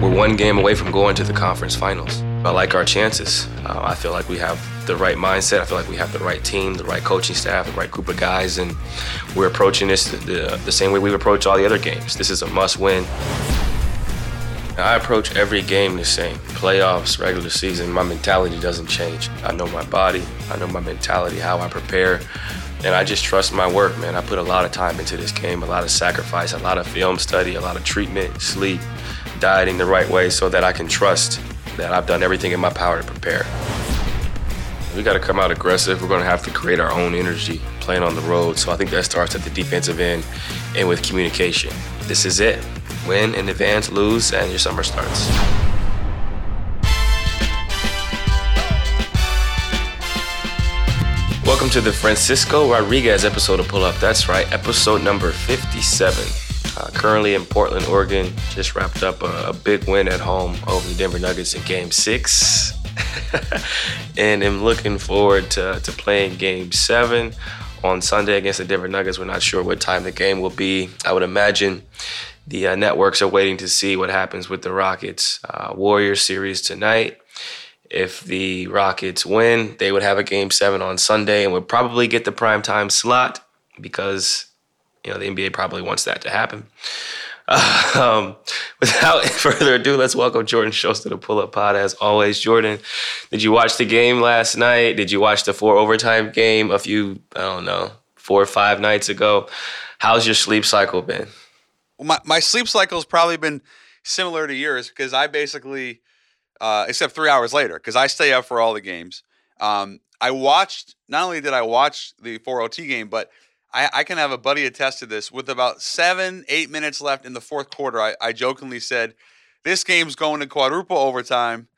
We're one game away from going to the conference finals. I like our chances. Uh, I feel like we have the right mindset. I feel like we have the right team, the right coaching staff, the right group of guys, and we're approaching this the, the, the same way we've approached all the other games. This is a must win. I approach every game the same. Playoffs, regular season, my mentality doesn't change. I know my body, I know my mentality, how I prepare, and I just trust my work, man. I put a lot of time into this game, a lot of sacrifice, a lot of film study, a lot of treatment, sleep, dieting the right way so that I can trust that I've done everything in my power to prepare. We got to come out aggressive. We're going to have to create our own energy playing on the road. So I think that starts at the defensive end and with communication. This is it. Win in advance, lose, and your summer starts. Welcome to the Francisco Rodriguez episode of Pull Up. That's right, episode number 57. Uh, currently in Portland, Oregon. Just wrapped up a, a big win at home over the Denver Nuggets in game six. and am looking forward to, to playing game seven on Sunday against the Denver Nuggets. We're not sure what time the game will be. I would imagine the uh, networks are waiting to see what happens with the Rockets uh, Warriors series tonight. If the Rockets win, they would have a game seven on Sunday and would probably get the prime time slot because you know the NBA probably wants that to happen. Um, without further ado, let's welcome Jordan Schultz to the Pull Up Pod. As always, Jordan, did you watch the game last night? Did you watch the four overtime game a few, I don't know, four or five nights ago? How's your sleep cycle been? Well, my, my sleep cycle's probably been similar to yours because I basically, uh, except three hours later, because I stay up for all the games. Um, I watched, not only did I watch the 4 OT game, but I, I, can have a buddy attest to this. With about seven, eight minutes left in the fourth quarter, I, I jokingly said, "This game's going to quadruple overtime.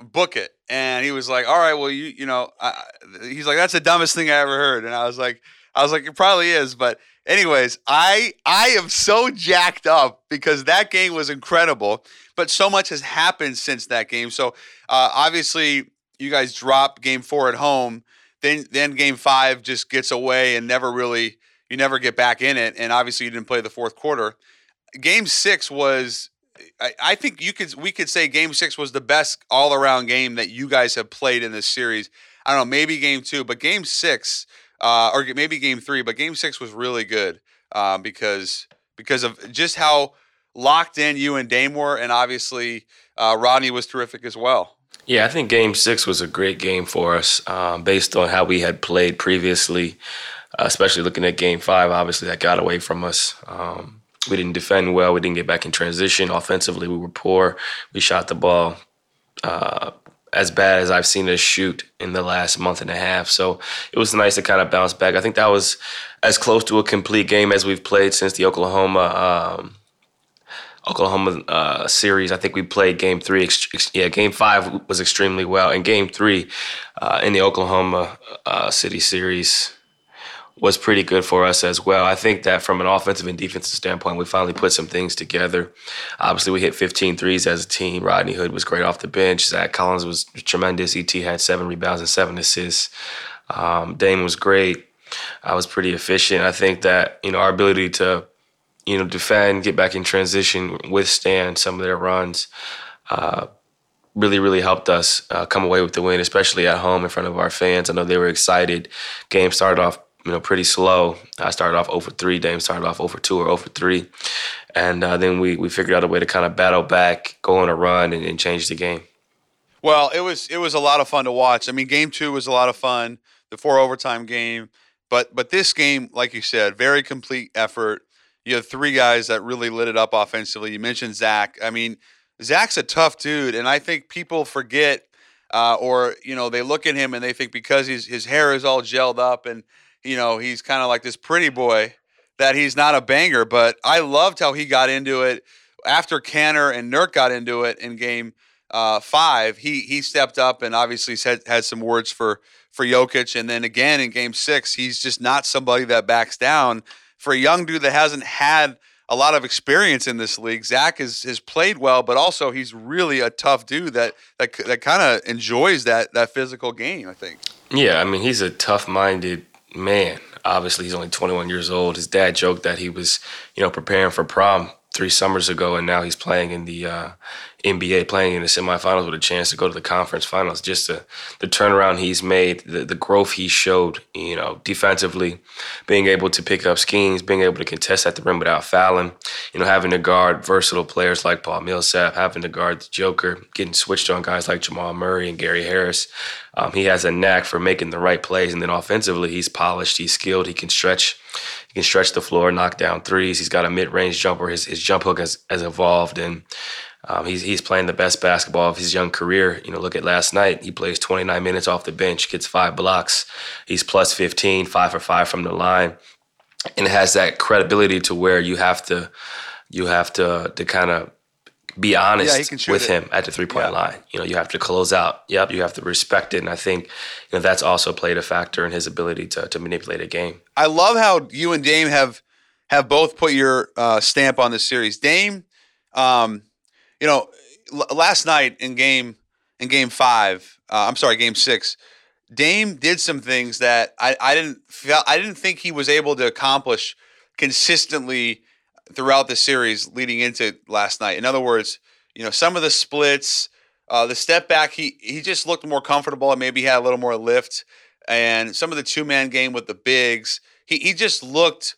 Book it." And he was like, "All right, well, you you know," I, he's like, "That's the dumbest thing I ever heard." And I was like, "I was like, it probably is." But anyways, I I am so jacked up because that game was incredible, but so much has happened since that game. So uh, obviously, you guys dropped Game Four at home then then game five just gets away and never really you never get back in it. And obviously you didn't play the fourth quarter. Game six was I, I think you could we could say game six was the best all around game that you guys have played in this series. I don't know, maybe game two, but game six, uh, or maybe game three, but game six was really good um, because because of just how locked in you and Dame were, and obviously uh, Rodney was terrific as well. Yeah, I think Game Six was a great game for us, um, based on how we had played previously. Uh, especially looking at Game Five, obviously that got away from us. Um, we didn't defend well. We didn't get back in transition. Offensively, we were poor. We shot the ball uh, as bad as I've seen us shoot in the last month and a half. So it was nice to kind of bounce back. I think that was as close to a complete game as we've played since the Oklahoma. Um, Oklahoma uh, series. I think we played game three. Ex- yeah, game five was extremely well, and game three uh, in the Oklahoma uh, City series was pretty good for us as well. I think that from an offensive and defensive standpoint, we finally put some things together. Obviously, we hit 15 threes as a team. Rodney Hood was great off the bench. Zach Collins was tremendous. ET had seven rebounds and seven assists. Um, Dame was great. I was pretty efficient. I think that you know our ability to you know, defend, get back in transition, withstand some of their runs. Uh, really, really helped us uh, come away with the win, especially at home in front of our fans. I know they were excited. Game started off, you know, pretty slow. I started off over 3. Dame started off over 2 or over 3. And uh, then we, we figured out a way to kind of battle back, go on a run, and, and change the game. Well, it was it was a lot of fun to watch. I mean, game two was a lot of fun, the four overtime game. But but this game, like you said, very complete effort you have three guys that really lit it up offensively. You mentioned Zach. I mean, Zach's a tough dude, and I think people forget, uh, or you know, they look at him and they think because he's his hair is all gelled up and you know he's kind of like this pretty boy that he's not a banger. But I loved how he got into it after Kanter and Nurk got into it in game uh, five. He he stepped up and obviously had had some words for for Jokic, and then again in game six, he's just not somebody that backs down for a young dude that hasn't had a lot of experience in this league. Zach has, has played well, but also he's really a tough dude that that, that kind of enjoys that that physical game. I think. Yeah, I mean he's a tough minded man. Obviously, he's only 21 years old. His dad joked that he was, you know, preparing for prom three summers ago, and now he's playing in the uh, NBA, playing in the semifinals with a chance to go to the conference finals. Just the, the turnaround he's made, the, the growth he showed, you know, defensively, being able to pick up schemes, being able to contest at the rim without fouling, you know, having to guard versatile players like Paul Millsap, having to guard the Joker, getting switched on guys like Jamal Murray and Gary Harris. Um, he has a knack for making the right plays, and then offensively, he's polished, he's skilled, he can stretch, he can stretch the floor, knock down threes. He's got a mid-range jumper. His his jump hook has has evolved, and um, he's he's playing the best basketball of his young career. You know, look at last night. He plays 29 minutes off the bench, gets five blocks. He's plus 15, five for five from the line, and has that credibility to where you have to you have to to kind of be honest yeah, with it. him at the three point yeah. line. You know, you have to close out. Yep, you have to respect it. And I think you know that's also played a factor in his ability to to manipulate a game. I love how you and Dame have have both put your uh, stamp on this series. Dame, um, you know, l- last night in game in game five, uh, I'm sorry, game six. Dame did some things that I, I didn't feel I didn't think he was able to accomplish consistently throughout the series leading into last night. In other words, you know, some of the splits, uh, the step back, he he just looked more comfortable and maybe had a little more lift. And some of the two man game with the bigs, he he just looked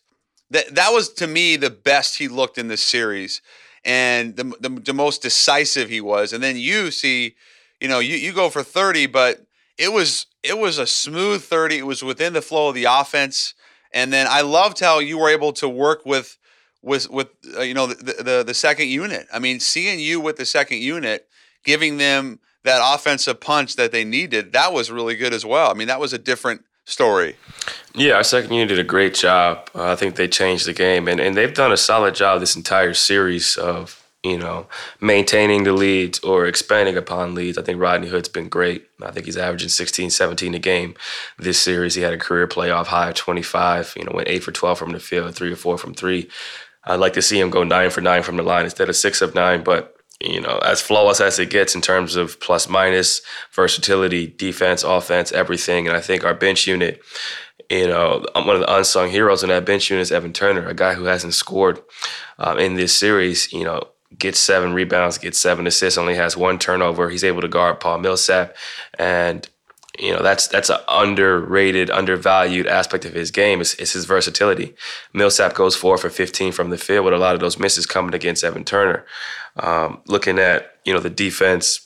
that that was to me the best he looked in this series, and the the, the most decisive he was. And then you see, you know, you you go for thirty, but it was it was a smooth thirty. It was within the flow of the offense. And then I loved how you were able to work with with with uh, you know the, the the second unit. I mean, seeing you with the second unit, giving them that offensive punch that they needed, that was really good as well. I mean, that was a different story. Yeah, our second unit did a great job. Uh, I think they changed the game, and, and they've done a solid job this entire series of you know maintaining the leads or expanding upon leads. I think Rodney Hood's been great. I think he's averaging 16, 17 a game this series. He had a career playoff high of 25. You know, went eight for 12 from the field, three or four from three. I'd like to see him go nine for nine from the line instead of six of nine. But you know, as flawless as it gets in terms of plus minus versatility, defense, offense, everything, and I think our bench unit. You know, I'm one of the unsung heroes in that bench unit is Evan Turner, a guy who hasn't scored um, in this series. You know, gets seven rebounds, gets seven assists, only has one turnover. He's able to guard Paul Millsap, and you know that's that's an underrated, undervalued aspect of his game. Is, is his versatility. Millsap goes four for fifteen from the field, with a lot of those misses coming against Evan Turner. Um, looking at you know the defense.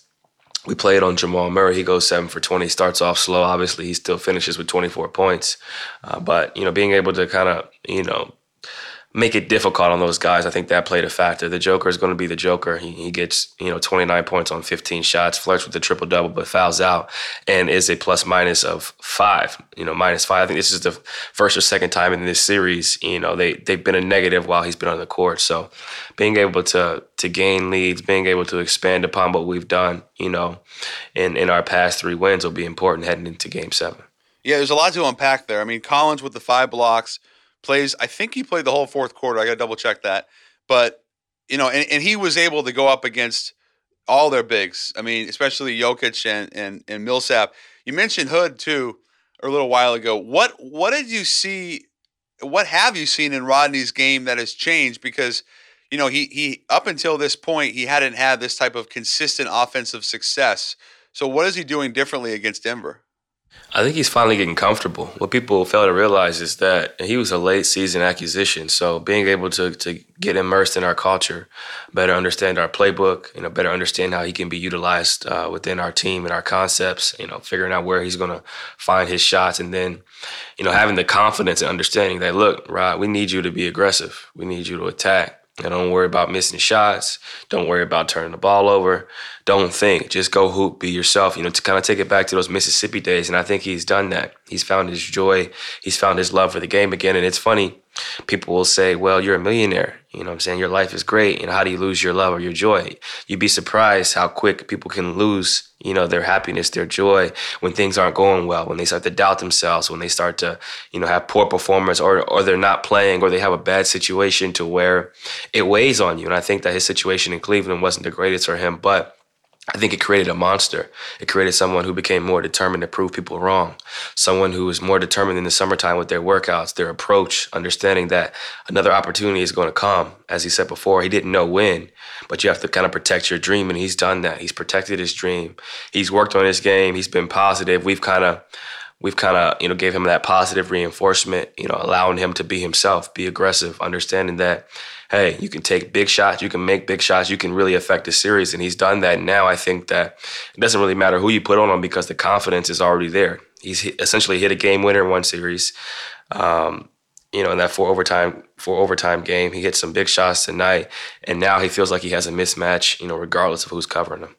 We played on Jamal Murray. He goes seven for twenty. Starts off slow. Obviously, he still finishes with twenty four points. Uh, but you know, being able to kind of you know make it difficult on those guys. I think that played a factor. The Joker is going to be the Joker. He, he gets you know 29 points on 15 shots, flirts with the triple double, but fouls out and is a plus minus of five. You know, minus five. I think this is the first or second time in this series. You know, they they've been a negative while he's been on the court. So being able to to gain leads, being able to expand upon what we've done, you know, in in our past three wins will be important heading into Game Seven. Yeah, there's a lot to unpack there. I mean, Collins with the five blocks plays. I think he played the whole fourth quarter. I got to double check that. But you know, and, and he was able to go up against all their bigs. I mean, especially Jokic and and and Millsap. You mentioned Hood too a little while ago. What what did you see? What have you seen in Rodney's game that has changed? Because you know he he up until this point he hadn't had this type of consistent offensive success. So what is he doing differently against Denver? I think he's finally getting comfortable. What people fail to realize is that he was a late season acquisition. So being able to to get immersed in our culture, better understand our playbook, you know, better understand how he can be utilized uh, within our team and our concepts, you know, figuring out where he's going to find his shots, and then, you know, having the confidence and understanding that look, Rod, we need you to be aggressive. We need you to attack. And don't worry about missing shots. Don't worry about turning the ball over. Don't think. Just go hoop. Be yourself. You know, to kind of take it back to those Mississippi days. And I think he's done that. He's found his joy. He's found his love for the game again. And it's funny. People will say, well, you're a millionaire. You know what I'm saying? Your life is great. You know, how do you lose your love or your joy? You'd be surprised how quick people can lose, you know, their happiness, their joy when things aren't going well, when they start to doubt themselves, when they start to, you know, have poor performance or or they're not playing or they have a bad situation to where it weighs on you. And I think that his situation in Cleveland wasn't the greatest for him, but I think it created a monster. It created someone who became more determined to prove people wrong. Someone who was more determined in the summertime with their workouts, their approach, understanding that another opportunity is going to come. As he said before, he didn't know when, but you have to kind of protect your dream, and he's done that. He's protected his dream. He's worked on his game. He's been positive. We've kind of we've kind of you know gave him that positive reinforcement you know allowing him to be himself be aggressive understanding that hey, you can take big shots, you can make big shots, you can really affect the series. And he's done that. Now I think that it doesn't really matter who you put on him because the confidence is already there. He's essentially hit a game winner in one series. Um, you know, in that four overtime four overtime game, he hit some big shots tonight, and now he feels like he has a mismatch. You know, regardless of who's covering him.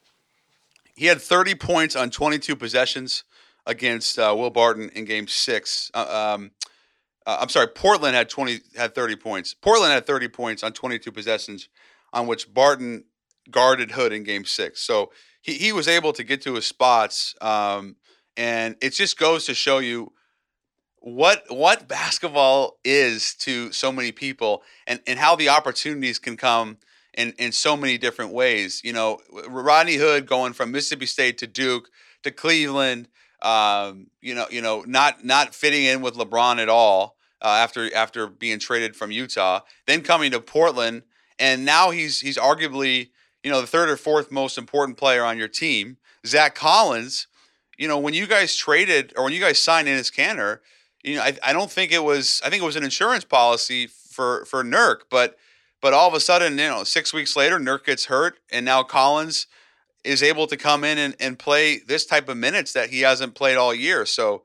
He had 30 points on 22 possessions against uh, Will Barton in Game Six. Uh, um, uh, I'm sorry, Portland had 20 had 30 points. Portland had 30 points on 22 possessions on which Barton guarded Hood in game 6. So he, he was able to get to his spots um, and it just goes to show you what what basketball is to so many people and, and how the opportunities can come in, in so many different ways. You know, Rodney Hood going from Mississippi State to Duke to Cleveland um, you know, you know, not not fitting in with LeBron at all uh, after after being traded from Utah, then coming to Portland, and now he's he's arguably you know the third or fourth most important player on your team. Zach Collins, you know, when you guys traded or when you guys signed Enes Kanter, you know, I, I don't think it was I think it was an insurance policy for for Nurk, but but all of a sudden, you know, six weeks later, Nurk gets hurt, and now Collins is able to come in and, and play this type of minutes that he hasn't played all year. So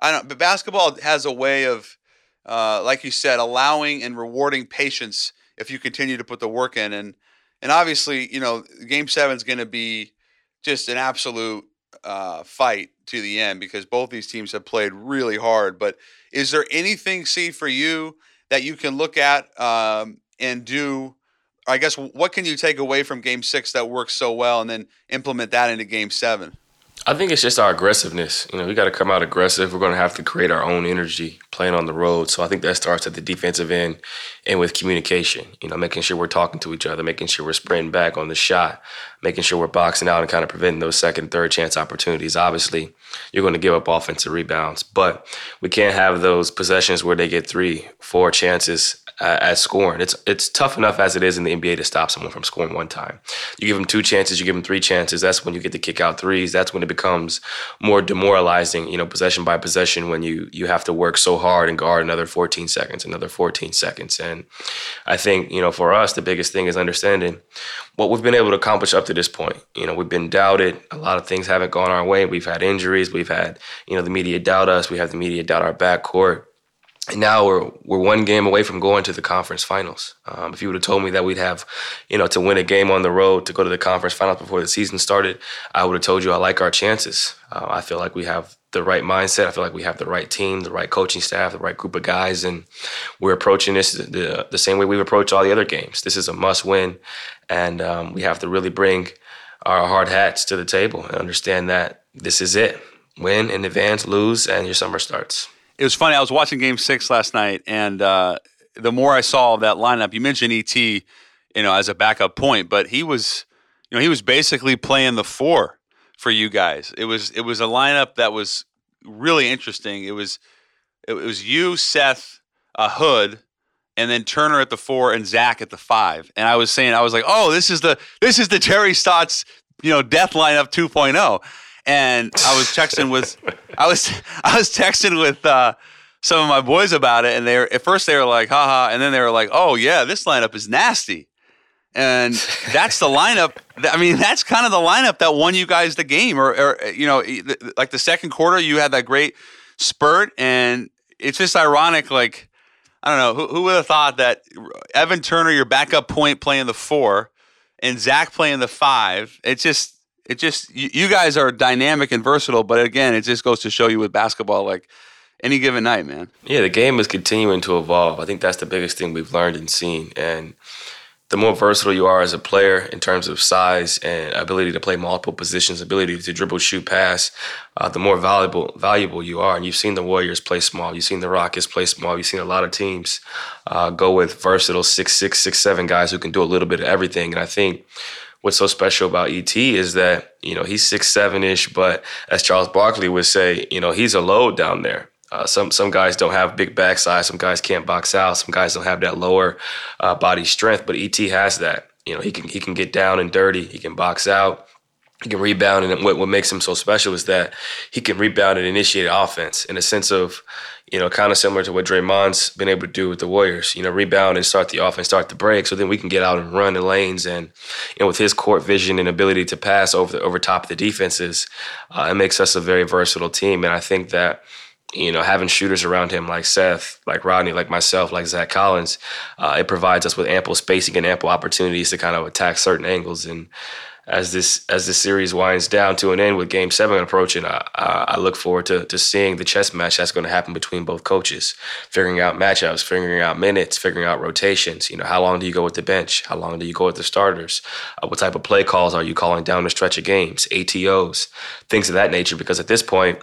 I don't. But basketball has a way of, uh, like you said, allowing and rewarding patience if you continue to put the work in. And and obviously, you know, Game Seven is going to be just an absolute uh, fight to the end because both these teams have played really hard. But is there anything, see, for you that you can look at um, and do? I guess what can you take away from Game Six that works so well, and then implement that into Game Seven? I think it's just our aggressiveness. You know, we got to come out aggressive. We're going to have to create our own energy playing on the road. So I think that starts at the defensive end and with communication. You know, making sure we're talking to each other, making sure we're sprinting back on the shot, making sure we're boxing out and kind of preventing those second, third chance opportunities. Obviously, you're going to give up offensive rebounds, but we can't have those possessions where they get three, four chances uh, at scoring. It's it's tough enough as it is in the NBA to stop someone from scoring one time. You give them two chances, you give them three chances. That's when you get to kick out threes. That's when it becomes more demoralizing. You know, possession by possession when you you have to work so hard and guard another 14 seconds, another 14 seconds. And I think you know for us the biggest thing is understanding what we've been able to accomplish up to this point. You know, we've been doubted. A lot of things haven't gone our way. We've had injuries. We've had you know the media doubt us. We have the media doubt our backcourt. And now we're we're one game away from going to the conference finals. Um, if you would have told me that we'd have, you know, to win a game on the road to go to the conference finals before the season started, I would have told you I like our chances. Uh, I feel like we have the right mindset. I feel like we have the right team, the right coaching staff, the right group of guys, and we're approaching this the the same way we've approached all the other games. This is a must win, and um, we have to really bring our hard hats to the table and understand that this is it. Win in advance, lose, and your summer starts it was funny. I was watching Game Six last night, and uh, the more I saw that lineup, you mentioned ET, you know, as a backup point, but he was, you know, he was basically playing the four for you guys. It was it was a lineup that was really interesting. It was it was you, Seth, uh, Hood, and then Turner at the four and Zach at the five. And I was saying, I was like, oh, this is the this is the Terry Stotts, you know, death lineup 2.0 and I was texting with I was I was texting with uh, some of my boys about it, and they were, at first they were like, haha, and then they were like, oh yeah, this lineup is nasty, and that's the lineup. I mean, that's kind of the lineup that won you guys the game, or, or you know, like the second quarter, you had that great spurt, and it's just ironic, like. I don't know who, who would have thought that Evan Turner, your backup point, playing the four, and Zach playing the five. It's just it just you, you guys are dynamic and versatile, but again, it just goes to show you with basketball, like any given night, man. Yeah, the game is continuing to evolve. I think that's the biggest thing we've learned and seen. And the more versatile you are as a player in terms of size and ability to play multiple positions, ability to dribble, shoot, pass, uh, the more valuable valuable you are. And you've seen the Warriors play small. You've seen the Rockets play small. You've seen a lot of teams uh, go with versatile six six six seven guys who can do a little bit of everything. And I think what's so special about ET is that you know he's six seven ish, but as Charles Barkley would say, you know he's a load down there. Uh, some some guys don't have big backside. Some guys can't box out. Some guys don't have that lower uh, body strength. But ET has that. You know he can he can get down and dirty. He can box out. He can rebound, and what what makes him so special is that he can rebound and initiate offense in a sense of you know, kind of similar to what Draymond's been able to do with the Warriors. You know, rebound and start the offense, start the break, so then we can get out and run the lanes. And you know, with his court vision and ability to pass over the, over top of the defenses, uh, it makes us a very versatile team. And I think that you know, having shooters around him like Seth, like Rodney, like myself, like Zach Collins, uh, it provides us with ample spacing and ample opportunities to kind of attack certain angles. And as this as this series winds down to an end with Game Seven approaching, I, I look forward to to seeing the chess match that's going to happen between both coaches, figuring out matchups, figuring out minutes, figuring out rotations. You know, how long do you go with the bench? How long do you go with the starters? Uh, what type of play calls are you calling down the stretch of games? ATOs, things of that nature. Because at this point,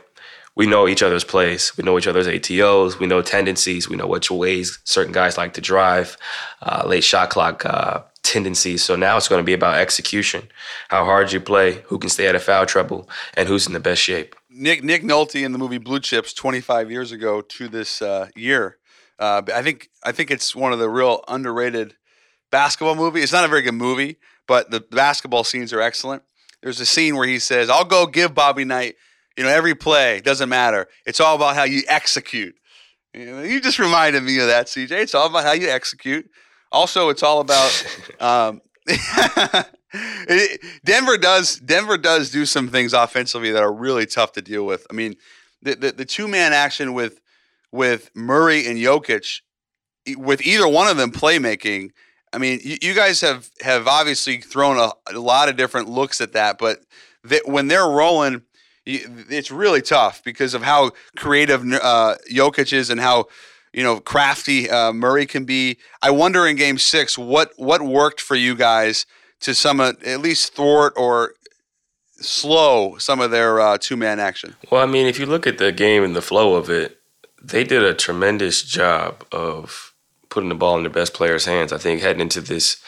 we know each other's plays. We know each other's ATOs. We know tendencies. We know which ways certain guys like to drive, uh, late shot clock uh, tendencies. So now it's going to be about execution, how hard you play, who can stay out of foul trouble, and who's in the best shape. Nick Nick Nolte in the movie Blue Chips 25 years ago to this uh, year. Uh, I think I think it's one of the real underrated basketball movies. It's not a very good movie, but the basketball scenes are excellent. There's a scene where he says, "I'll go give Bobby Knight, you know, every play doesn't matter. It's all about how you execute." You, know, you just reminded me of that, CJ. It's all about how you execute. Also, it's all about um, Denver does Denver does do some things offensively that are really tough to deal with. I mean, the the, the two man action with with Murray and Jokic, with either one of them playmaking. I mean, you, you guys have have obviously thrown a, a, lot of different looks at that, but they, when they're rolling, it's really tough because of how creative uh, Jokic is and how you know, crafty uh, Murray can be. I wonder in Game Six what what worked for you guys to some uh, at least thwart or slow some of their uh, two man action. Well, I mean, if you look at the game and the flow of it, they did a tremendous job of putting the ball in the best player's hands. I think heading into this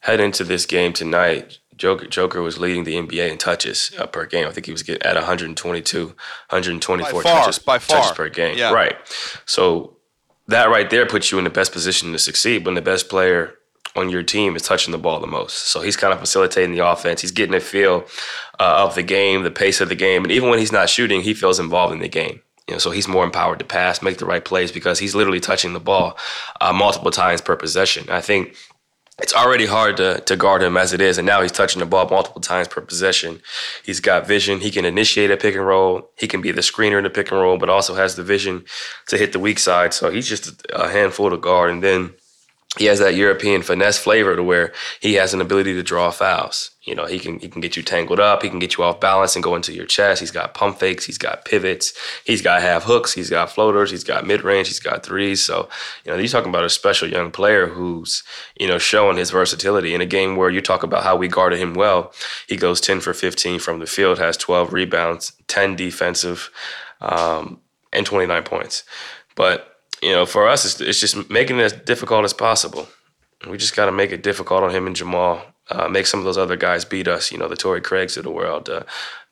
heading into this game tonight, Joker, Joker was leading the NBA in touches uh, per game. I think he was at 122, 124 by far, touches, by far. touches per game. Yeah. Right. So that right there puts you in the best position to succeed when the best player on your team is touching the ball the most. So he's kind of facilitating the offense. He's getting a feel uh, of the game, the pace of the game, and even when he's not shooting, he feels involved in the game. You know, so he's more empowered to pass, make the right plays because he's literally touching the ball uh, multiple times per possession. I think it's already hard to, to guard him as it is, and now he's touching the ball multiple times per possession. He's got vision. He can initiate a pick and roll. He can be the screener in the pick and roll, but also has the vision to hit the weak side. So he's just a handful to guard. And then he has that European finesse flavor to where he has an ability to draw fouls. You know, he can he can get you tangled up, he can get you off balance and go into your chest. He's got pump fakes, he's got pivots, he's got half hooks, he's got floaters, he's got mid range, he's got threes. So, you know, you're talking about a special young player who's, you know, showing his versatility in a game where you talk about how we guarded him well. He goes 10 for 15 from the field, has 12 rebounds, 10 defensive, um, and 29 points. But you know, for us, it's, it's just making it as difficult as possible. We just got to make it difficult on him and Jamal. Uh, make some of those other guys beat us. You know, the Torrey Craigs of the world, uh,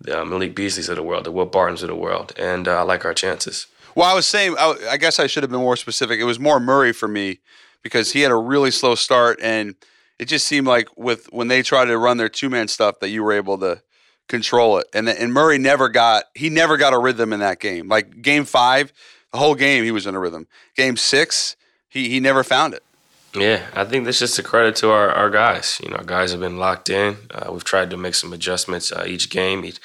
the uh, Malik Beasleys of the world, the Will Bartons of the world, and uh, I like our chances. Well, I was saying, I, I guess I should have been more specific. It was more Murray for me because he had a really slow start, and it just seemed like with when they tried to run their two man stuff that you were able to control it. And and Murray never got he never got a rhythm in that game. Like game five, the whole game he was in a rhythm. Game six, he he never found it. Yeah, I think that's just a credit to our, our guys. You know, guys have been locked in. Uh, we've tried to make some adjustments uh, each game, each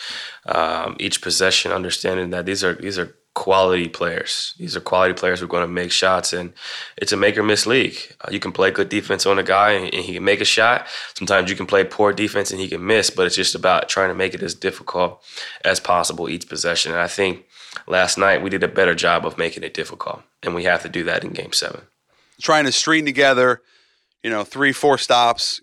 um, each possession, understanding that these are these are quality players. These are quality players who are going to make shots, and it's a make or miss league. Uh, you can play good defense on a guy and, and, he can make a shot. Sometimes you can play poor defense and he can miss, but it's just about trying to make it as difficult as possible each possession. And I think last night we did a better job of making it difficult, and we have to do that in Game Seven. Trying to string together, you know, three, four stops,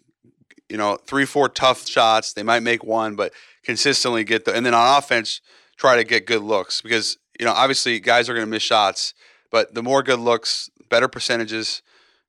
you know, three, four tough shots. They might make one, but consistently get the, and then on offense, try to get good looks because you know obviously guys are going to miss shots, but the more good looks, better percentages.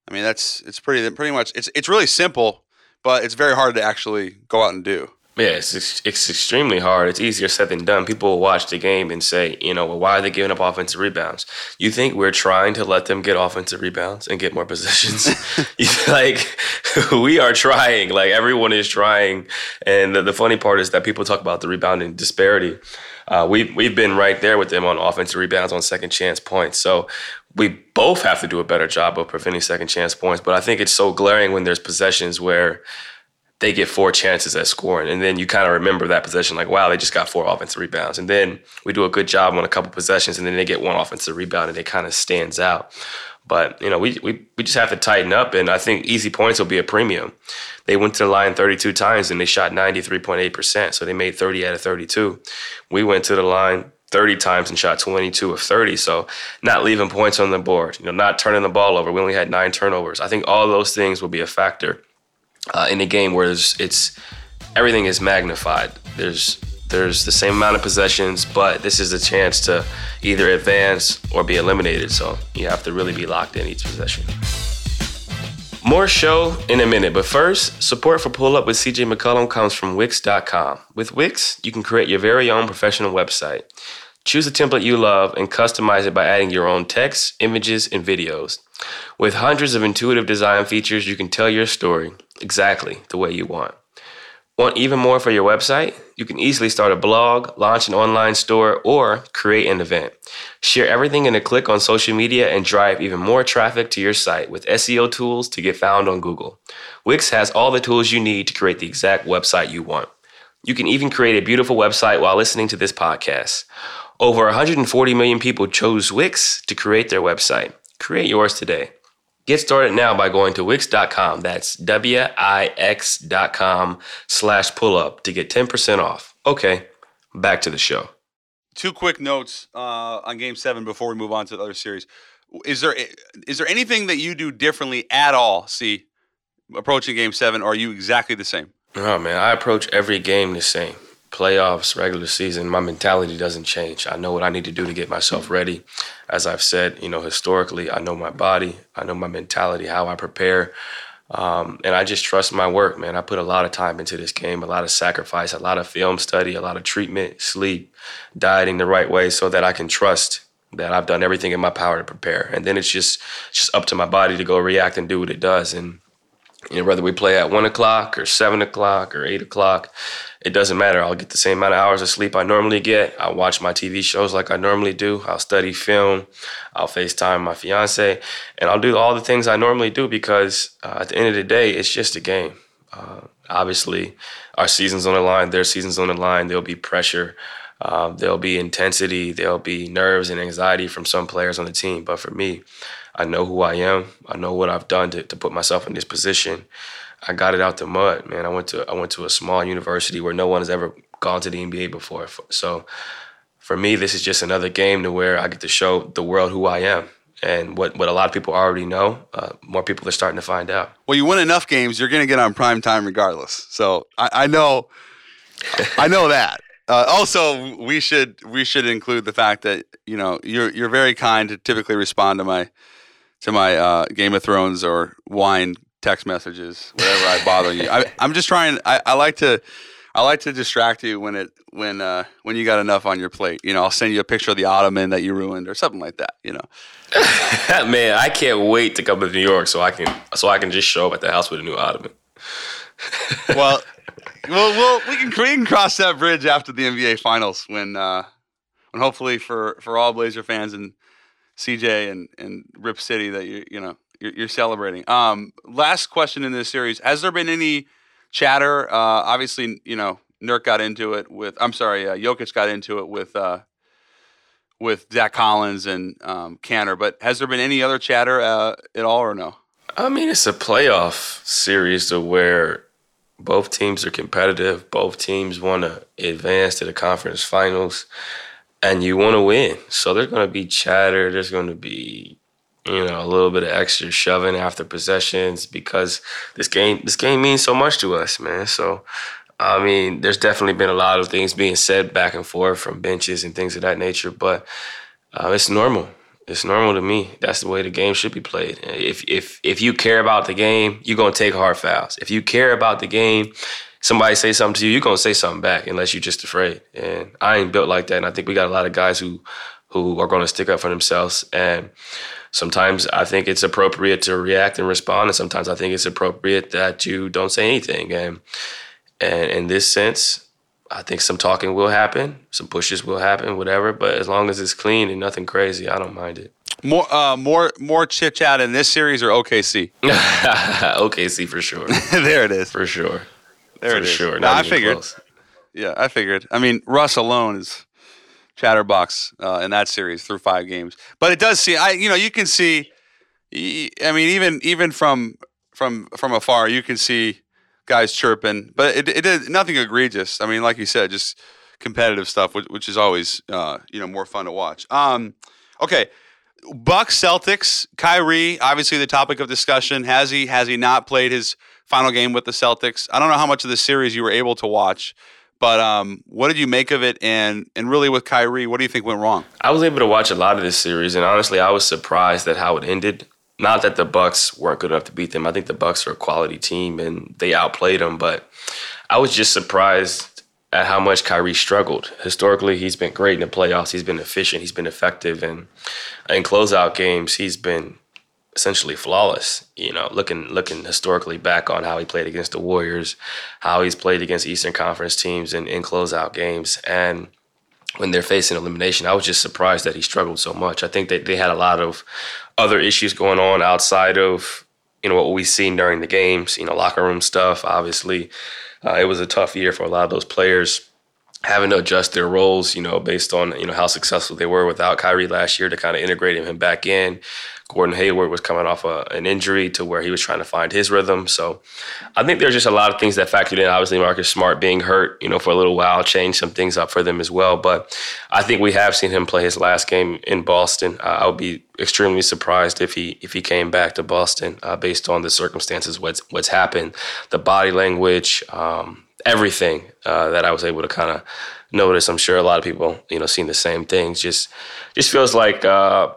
I mean, that's it's pretty pretty much it's it's really simple, but it's very hard to actually go out and do. Yeah, it's it's extremely hard. It's easier said than done. People will watch the game and say, you know, well, why are they giving up offensive rebounds? You think we're trying to let them get offensive rebounds and get more possessions? like we are trying. Like everyone is trying. And the, the, funny part is that people talk about the rebounding disparity. Uh, we we've been right there with them on offensive rebounds on second chance points. So we both have to do a better job of preventing second chance points. But I think it's so glaring when there's possessions where they get four chances at scoring. And then you kind of remember that possession like, wow, they just got four offensive rebounds. And then we do a good job on a couple possessions and then they get one offensive rebound and it kind of stands out. But, you know, we, we, we just have to tighten up. And I think easy points will be a premium. They went to the line 32 times and they shot 93.8%. So they made 30 out of 32. We went to the line 30 times and shot 22 of 30. So not leaving points on the board, you know, not turning the ball over. We only had nine turnovers. I think all those things will be a factor uh, in a game where it's everything is magnified. There's there's the same amount of possessions, but this is a chance to either advance or be eliminated. So you have to really be locked in each possession. More show in a minute, but first, support for Pull Up with CJ McCollum comes from Wix.com. With Wix, you can create your very own professional website. Choose a template you love and customize it by adding your own text, images, and videos. With hundreds of intuitive design features, you can tell your story exactly the way you want. Want even more for your website? You can easily start a blog, launch an online store, or create an event. Share everything in a click on social media and drive even more traffic to your site with SEO tools to get found on Google. Wix has all the tools you need to create the exact website you want. You can even create a beautiful website while listening to this podcast. Over 140 million people chose Wix to create their website. Create yours today. Get started now by going to Wix.com. That's W-I-X.com slash pull up to get 10% off. Okay, back to the show. Two quick notes uh, on game seven before we move on to the other series. Is there is there anything that you do differently at all, see, approaching game seven, or are you exactly the same? Oh man, I approach every game the same playoffs, regular season, my mentality doesn't change. I know what I need to do to get myself ready. As I've said, you know, historically, I know my body, I know my mentality, how I prepare. Um, and I just trust my work, man. I put a lot of time into this game, a lot of sacrifice, a lot of film study, a lot of treatment, sleep, dieting the right way so that I can trust that I've done everything in my power to prepare. And then it's just it's just up to my body to go react and do what it does. And you know, whether we play at one o'clock or seven o'clock or eight o'clock, it doesn't matter. I'll get the same amount of hours of sleep I normally get. I'll watch my TV shows like I normally do. I'll study film. I'll FaceTime my fiance, and I'll do all the things I normally do because uh, at the end of the day, it's just a game. Uh, obviously, our season's on the line. Their season's on the line. There'll be pressure. Uh, there'll be intensity. There'll be nerves and anxiety from some players on the team. But for me, I know who I am. I know what I've done to, to put myself in this position. I got it out the mud, man. I went to I went to a small university where no one has ever gone to the NBA before. So for me, this is just another game to where I get to show the world who I am. And what, what a lot of people already know, uh, more people are starting to find out. Well, you win enough games, you're going to get on prime time regardless. So I, I know, I know that. Uh, also, we should we should include the fact that you know you're you're very kind to typically respond to my to my uh, Game of Thrones or wine text messages whenever I bother you. I, am just trying. I, I, like to. I like to distract you when it when uh, when you got enough on your plate. You know, I'll send you a picture of the ottoman that you ruined or something like that. You know. Man, I can't wait to come to New York so I can so I can just show up at the house with a new ottoman. well, well, well, we can we can cross that bridge after the NBA Finals when uh, when hopefully for for all Blazer fans and CJ and and Rip City that you you know you're, you're celebrating. Um, last question in this series: Has there been any chatter? Uh, obviously, you know, Nurk got into it with. I'm sorry, uh, Jokic got into it with uh, with Zach Collins and um, Kanter. But has there been any other chatter uh, at all, or no? I mean, it's a playoff series to where both teams are competitive. Both teams want to advance to the conference finals, and you want to win. So there's going to be chatter. There's going to be you know, a little bit of extra shoving after possessions because this game this game means so much to us, man. So I mean, there's definitely been a lot of things being said back and forth from benches and things of that nature, but uh, it's normal. It's normal to me. That's the way the game should be played. If if if you care about the game, you're gonna take hard fouls. If you care about the game, somebody say something to you, you're gonna say something back unless you're just afraid. And I ain't built like that. And I think we got a lot of guys who who are gonna stick up for themselves. And sometimes I think it's appropriate to react and respond, and sometimes I think it's appropriate that you don't say anything. And and in this sense, I think some talking will happen, some pushes will happen, whatever. But as long as it's clean and nothing crazy, I don't mind it. More, uh, more, more chit chat in this series or OKC? OKC for sure. there it is. For sure. There for it is. sure. No, I figured. close. Yeah, I figured. I mean, Russ alone is chatterbox uh, in that series through five games. But it does see. I you know you can see. I mean, even even from from from afar, you can see guys chirping. But it it did nothing egregious. I mean, like you said, just competitive stuff, which, which is always uh, you know more fun to watch. Um, okay. Bucks Celtics, Kyrie, obviously the topic of discussion. Has he has he not played his final game with the Celtics? I don't know how much of the series you were able to watch, but um, what did you make of it? And and really with Kyrie, what do you think went wrong? I was able to watch a lot of this series, and honestly, I was surprised at how it ended. Not that the Bucks weren't good enough to beat them. I think the Bucks are a quality team, and they outplayed them. But I was just surprised at how much Kyrie struggled. Historically, he's been great in the playoffs. He's been efficient. He's been effective, and in closeout games, he's been essentially flawless. You know, looking looking historically back on how he played against the Warriors, how he's played against Eastern Conference teams in, in closeout games, and when they're facing elimination, I was just surprised that he struggled so much. I think that they had a lot of other issues going on outside of you know what we've seen during the games. You know, locker room stuff. Obviously, uh, it was a tough year for a lot of those players having to adjust their roles, you know, based on you know how successful they were without Kyrie last year to kind of integrate him back in. Gordon Hayward was coming off a, an injury to where he was trying to find his rhythm. So I think there's just a lot of things that factored in. Obviously, Marcus Smart being hurt, you know, for a little while changed some things up for them as well. But I think we have seen him play his last game in Boston. Uh, I would be extremely surprised if he if he came back to Boston uh, based on the circumstances, what's what's happened, the body language, um, everything uh, that I was able to kind of notice. I'm sure a lot of people, you know, seeing the same things. Just just feels like uh,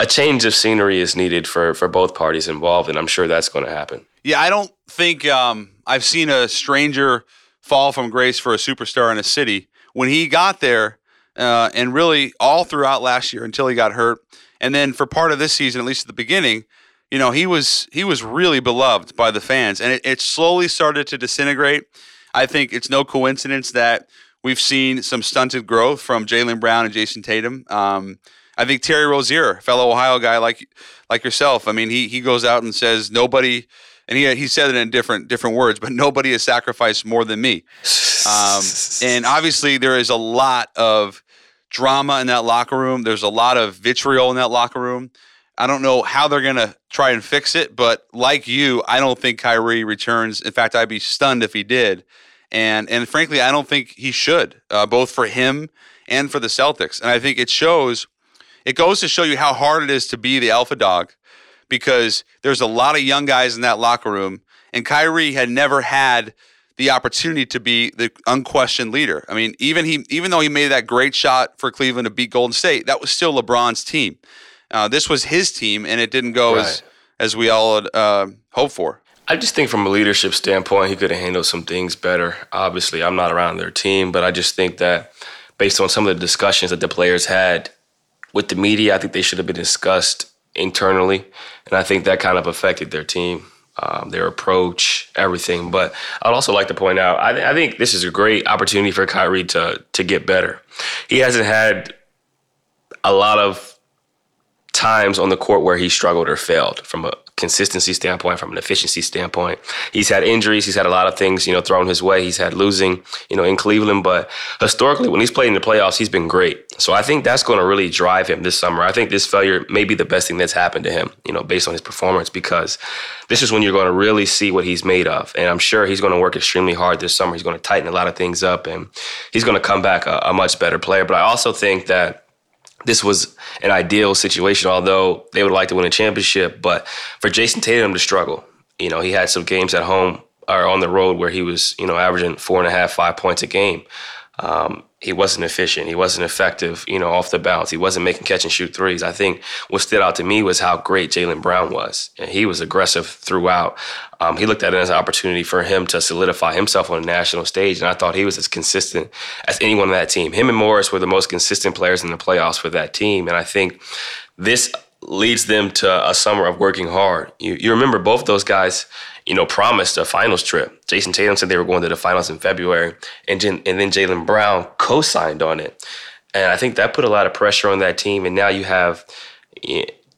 a change of scenery is needed for for both parties involved, and I'm sure that's going to happen. Yeah, I don't think um, I've seen a stranger fall from grace for a superstar in a city. When he got there, uh, and really all throughout last year until he got hurt, and then for part of this season, at least at the beginning, you know, he was he was really beloved by the fans, and it, it slowly started to disintegrate. I think it's no coincidence that we've seen some stunted growth from Jaylen Brown and Jayson Tatum. Um, I think Terry Rozier, fellow Ohio guy like like yourself, I mean, he he goes out and says nobody, and he he said it in different different words, but nobody has sacrificed more than me. Um, and obviously, there is a lot of drama in that locker room. There's a lot of vitriol in that locker room. I don't know how they're going to try and fix it, but like you, I don't think Kyrie returns. In fact, I'd be stunned if he did. And and frankly, I don't think he should, uh, both for him and for the Celtics. And I think it shows, it goes to show you how hard it is to be the alpha dog because there's a lot of young guys in that locker room. And Kyrie had never had the opportunity to be the unquestioned leader. I mean, even he, even though he made that great shot for Cleveland to beat Golden State, that was still LeBron's team. Uh, this was his team, and it didn't go as as we all had uh, hoped for. I just think from a leadership standpoint, he could have handled some things better. Obviously, I'm not around their team, but I just think that based on some of the discussions that the players had with the media, I think they should have been discussed internally. And I think that kind of affected their team, um, their approach, everything. But I'd also like to point out, I, th- I think this is a great opportunity for Kyrie to, to get better. He hasn't had a lot of times on the court where he struggled or failed from a consistency standpoint, from an efficiency standpoint. He's had injuries. He's had a lot of things, you know, thrown his way. He's had losing, you know, in Cleveland. But historically, when he's played in the playoffs, he's been great. So I think that's going to really drive him this summer. I think this failure may be the best thing that's happened to him, you know, based on his performance, because this is when you're going to really see what he's made of. And I'm sure he's going to work extremely hard this summer. He's going to tighten a lot of things up and he's going to come back a, a much better player. But I also think that this was an ideal situation, although they would like to win a championship. But for Jayson Tatum to struggle, you know, he had some games at home or on the road where he was, you know, averaging four and a half, five points a game. Um, he wasn't efficient. He wasn't effective, you know, off the bounce. He wasn't making catch and shoot threes. I think what stood out to me was how great Jaylen Brown was. And he was aggressive throughout. Um, he looked at it as an opportunity for him to solidify himself on the national stage. And I thought he was as consistent as anyone on that team. Him and Morris were the most consistent players in the playoffs for that team. And I think this leads them to a summer of working hard. You, you remember both those guys – you know, promised a finals trip. Jayson Tatum said they were going to the finals in February, and, and then Jaylen Brown co signed on it. And I think that put a lot of pressure on that team. And now you have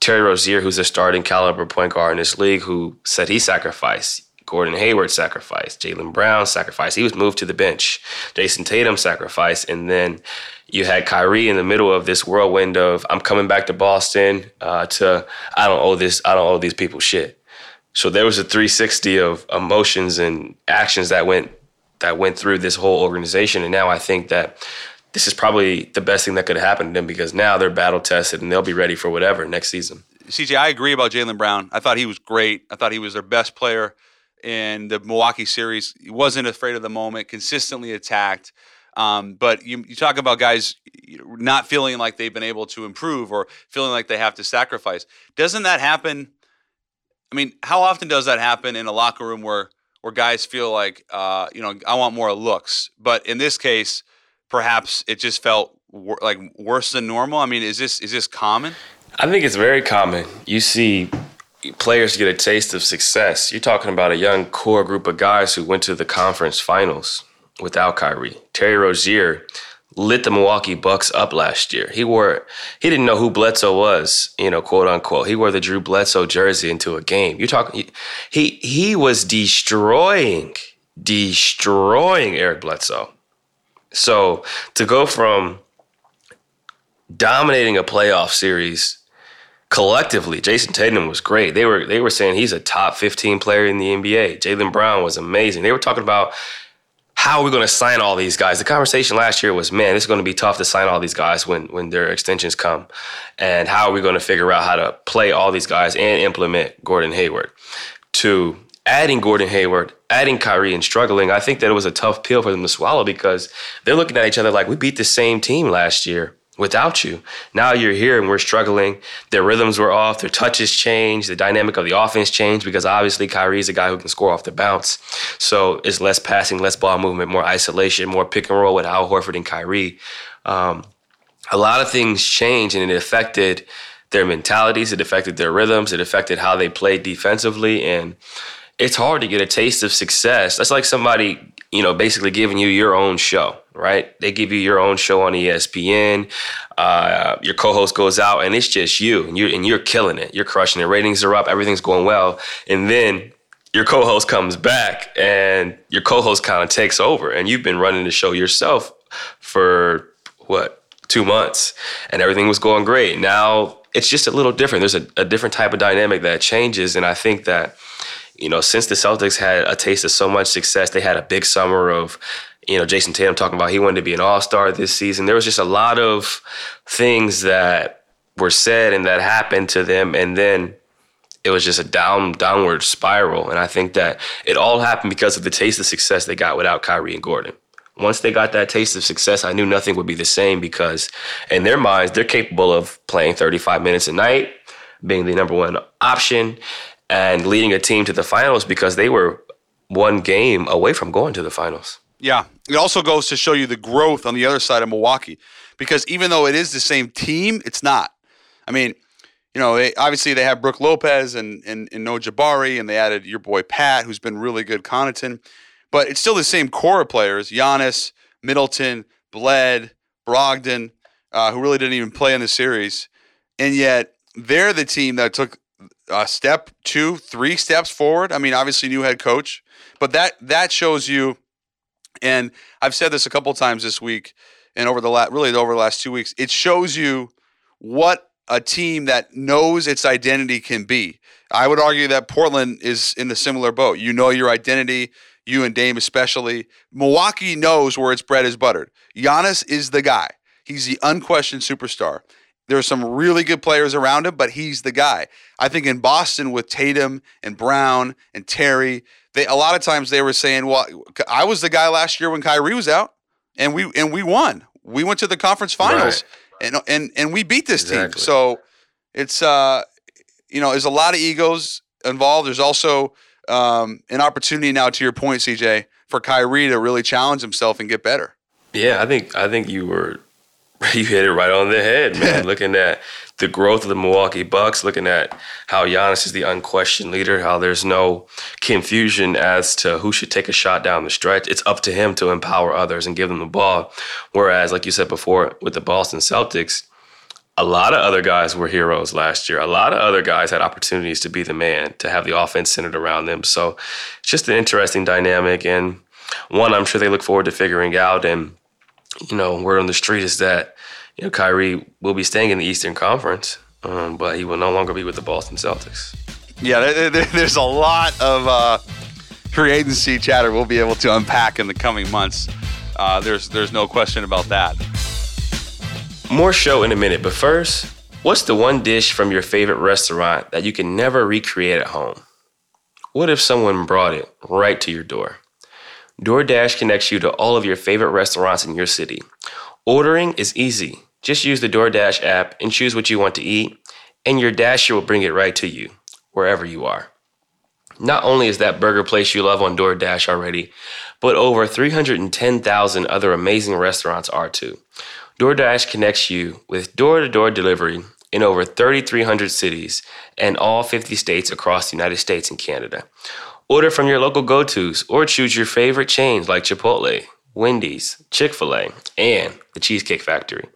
Terry Rozier, who's a starting caliber point guard in this league, who said he sacrificed. Gordon Hayward sacrificed. Jaylen Brown sacrificed. He was moved to the bench. Jayson Tatum sacrificed. And then you had Kyrie in the middle of this whirlwind of I'm coming back to Boston uh, to I don't owe this I don't owe these people shit. So there was a 360 of emotions and actions that went that went through this whole organization. And now I think that this is probably the best thing that could happen to them because now they're battle tested and they'll be ready for whatever next season. CJ, I agree about Jaylen Brown. I thought he was great. I thought he was their best player in the Milwaukee series. He wasn't afraid of the moment, consistently attacked. Um, but you, you talk about guys not feeling like they've been able to improve or feeling like they have to sacrifice. Doesn't that happen I mean, how often does that happen in a locker room where where guys feel like, uh, you know, I want more looks, but in this case, perhaps it just felt wor- like worse than normal. I mean, is this is this common? I think it's very common. You see players get a taste of success. You're talking about a young core group of guys who went to the conference finals without Kyrie. Terry Rozier lit the Milwaukee Bucks up last year. He wore he didn't know who Bledsoe was, you know, quote unquote. He wore the Drew Bledsoe jersey into a game. You're talking he he was destroying destroying Eric Bledsoe. So to go from dominating a playoff series collectively, Jayson Tatum was great. They were they were saying he's a top 15 player in the NBA. Jaylen Brown was amazing. They were talking about how are we going to sign all these guys? The conversation last year was, man, this is going to be tough to sign all these guys when when their extensions come, and how are we going to figure out how to play all these guys and implement Gordon Hayward? To adding Gordon Hayward, adding Kyrie, and struggling, I think that it was a tough pill for them to swallow because they're looking at each other like we beat the same team last year without you. Now you're here and we're struggling. Their rhythms were off, their touches changed, the dynamic of the offense changed because obviously Kyrie's a guy who can score off the bounce. So it's less passing, less ball movement, more isolation, more pick and roll with Al Horford and Kyrie. Um, a lot of things changed and it affected their mentalities, it affected their rhythms, it affected how they played defensively. And it's hard to get a taste of success. That's like somebody, you know, basically giving you your own show right? They give you your own show on ESPN. Uh, your co-host goes out, and it's just you, and you're and you're killing it. You're crushing it. Ratings are up. Everything's going well, and then your co-host comes back, and your co-host kind of takes over, and you've been running the show yourself for what two months, and everything was going great. Now it's just a little different. There's a, a different type of dynamic that changes, and I think that you know since the Celtics had a taste of so much success, they had a big summer of you know, Jayson Tatum talking about he wanted to be an all star this season. There was just a lot of things that were said and that happened to them. And then it was just a down downward spiral. And I think that it all happened because of the taste of success they got without Kyrie and Gordon. Once they got that taste of success, I knew nothing would be the same because in their minds, they're capable of playing 35 minutes a night, being the number one option, and leading a team to the finals because they were one game away from going to the finals. Yeah. It also goes to show you the growth on the other side of Milwaukee because even though it is the same team, it's not. I mean, you know, they, obviously they have Brook Lopez and, and, and No Jabari, and they added your boy Pat, who's been really good, Connaughton. But it's still the same core of players Giannis, Middleton, Bled, Brogdon, uh, who really didn't even play in the series. And yet they're the team that took a step, two, three steps forward. I mean, obviously, new head coach. But that that shows you and I've said this a couple times this week and over the last really over the last two weeks. It shows you what a team that knows its identity can be. I would argue that Portland is in a similar boat. You know your identity, you and Dame especially. Milwaukee knows where its bread is buttered. Giannis is the guy. He's the unquestioned superstar. There are some really good players around him, but he's the guy. I think in Boston with Tatum and Brown and Terry, they a lot of times they were saying, "Well, I was the guy last year when Kyrie was out. and we and we won. We went to the conference finals, right. and and and we beat this exactly. team. So it's uh, you know, there's a lot of egos involved. There's also um, an opportunity now, to your point, CJ, for Kyrie to really challenge himself and get better. Yeah, I think I think you were you hit it right on the head, man. looking at the growth of the Milwaukee Bucks, looking at how Giannis is the unquestioned leader, how there's no confusion as to who should take a shot down the stretch. It's up to him to empower others and give them the ball. Whereas, like you said before, with the Boston Celtics, a lot of other guys were heroes last year. A lot of other guys had opportunities to be the man, to have the offense centered around them. So it's just an interesting dynamic and one I'm sure they look forward to figuring out. And, you know, word on the street is that, you know, Kyrie will be staying in the Eastern Conference, um, but he will no longer be with the Boston Celtics. Yeah, there's a lot of uh, free agency chatter we'll be able to unpack in the coming months. Uh, there's there's no question about that. More show in a minute, but first, what's the one dish from your favorite restaurant that you can never recreate at home? What if someone brought it right to your door? DoorDash connects you to all of your favorite restaurants in your city. Ordering is easy. Just use the DoorDash app and choose what you want to eat, and your Dasher will bring it right to you, wherever you are. Not only is that burger place you love on DoorDash already, but over 310,000 other amazing restaurants are too. DoorDash connects you with door to door delivery in over 3,300 cities and all 50 states across the United States and Canada. Order from your local go tos or choose your favorite chains like Chipotle, Wendy's, Chick fil A, and the Cheesecake Factory.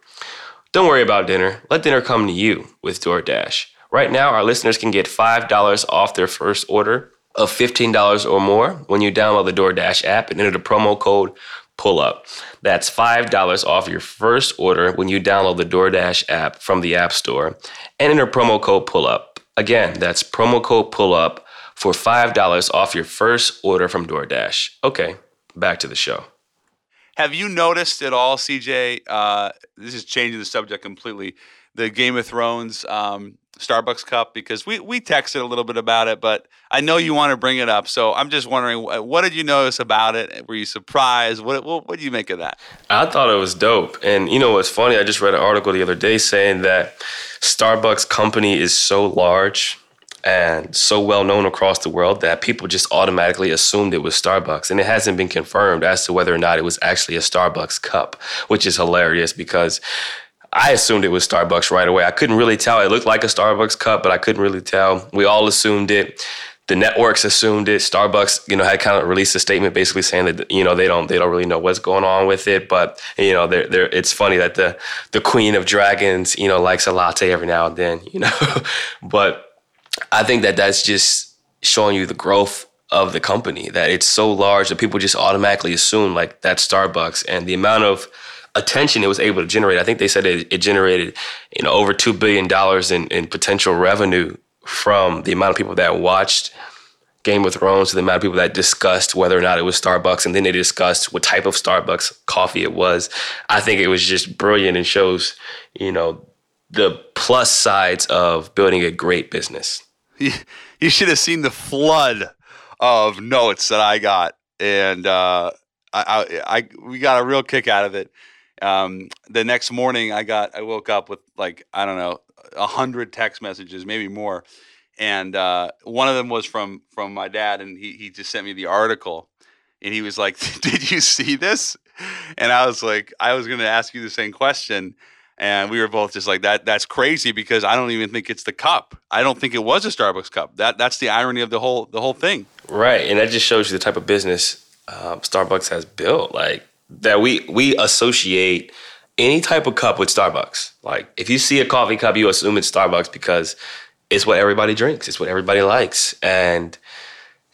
Don't worry about dinner. Let dinner come to you with DoorDash. Right now, our listeners can get $5 off their first order of $15 or more when you download the DoorDash app and enter the promo code pull up. That's $5 off your first order when you download the DoorDash app from the App Store and enter promo code pull up. Again, that's promo code pull up for $5 off your first order from DoorDash. Okay, back to the show. Have you noticed at all, CJ? Uh, this is changing the subject completely. The Game of Thrones um, Starbucks cup because we we texted a little bit about it, but I know you want to bring it up. So I'm just wondering, what did you notice about it? Were you surprised? What what, what do you make of that? I thought it was dope, and you know what's funny? I just read an article the other day saying that Starbucks company is so large and so well known across the world that people just automatically assumed it was Starbucks. And it hasn't been confirmed as to whether or not it was actually a Starbucks cup, which is hilarious because I assumed it was Starbucks right away. I couldn't really tell. It looked like a Starbucks cup, but I couldn't really tell. We all assumed it. The networks assumed it. Starbucks, you know, had kind of released a statement basically saying that you know they don't they don't really know what's going on with it. But you know, they're, they're, it's funny that the the Queen of Dragons, you know, likes a latte every now and then. You know, but I think that that's just showing you the growth of the company. That it's so large that people just automatically assume like that's Starbucks, and the amount of attention it was able to generate. I think they said it, it generated, you know, over two billion dollars in, in potential revenue from the amount of people that watched Game of Thrones to the amount of people that discussed whether or not it was Starbucks, and then they discussed what type of Starbucks coffee it was. I think it was just brilliant and shows, you know, the plus sides of building a great business. You should have seen the flood of notes that I got, and uh, I, I, I, we got a real kick out of it. Um, the next morning, I got I woke up with like I don't know a hundred text messages, maybe more, and uh, one of them was from from my dad, and he he just sent me the article, and he was like, "Did you see this?" And I was like, "I was going to ask you the same question." And we were both just like that. That's crazy because I don't even think it's the cup. I don't think it was a Starbucks cup. That that's the irony of the whole the whole thing. Right, and that just shows you the type of business uh, Starbucks has built. Like that we we associate any type of cup with Starbucks. Like if you see a coffee cup, you assume it's Starbucks because it's what everybody drinks. It's what everybody likes. And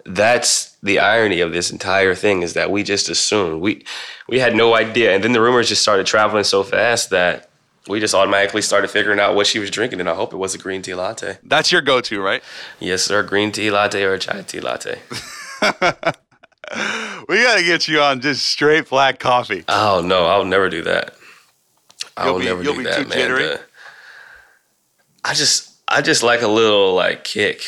that's the irony of this entire thing is that we just assumed. We we had no idea. And then the rumors just started traveling so fast that we just automatically started figuring out what she was drinking, and I hope it was a green tea latte. That's your go-to, right? Yes, sir. Green tea latte or a chai tea latte. we got to get you on just straight black coffee. Oh no, I'll never do that. I will never do that, man. The, I just, I just like a little like kick,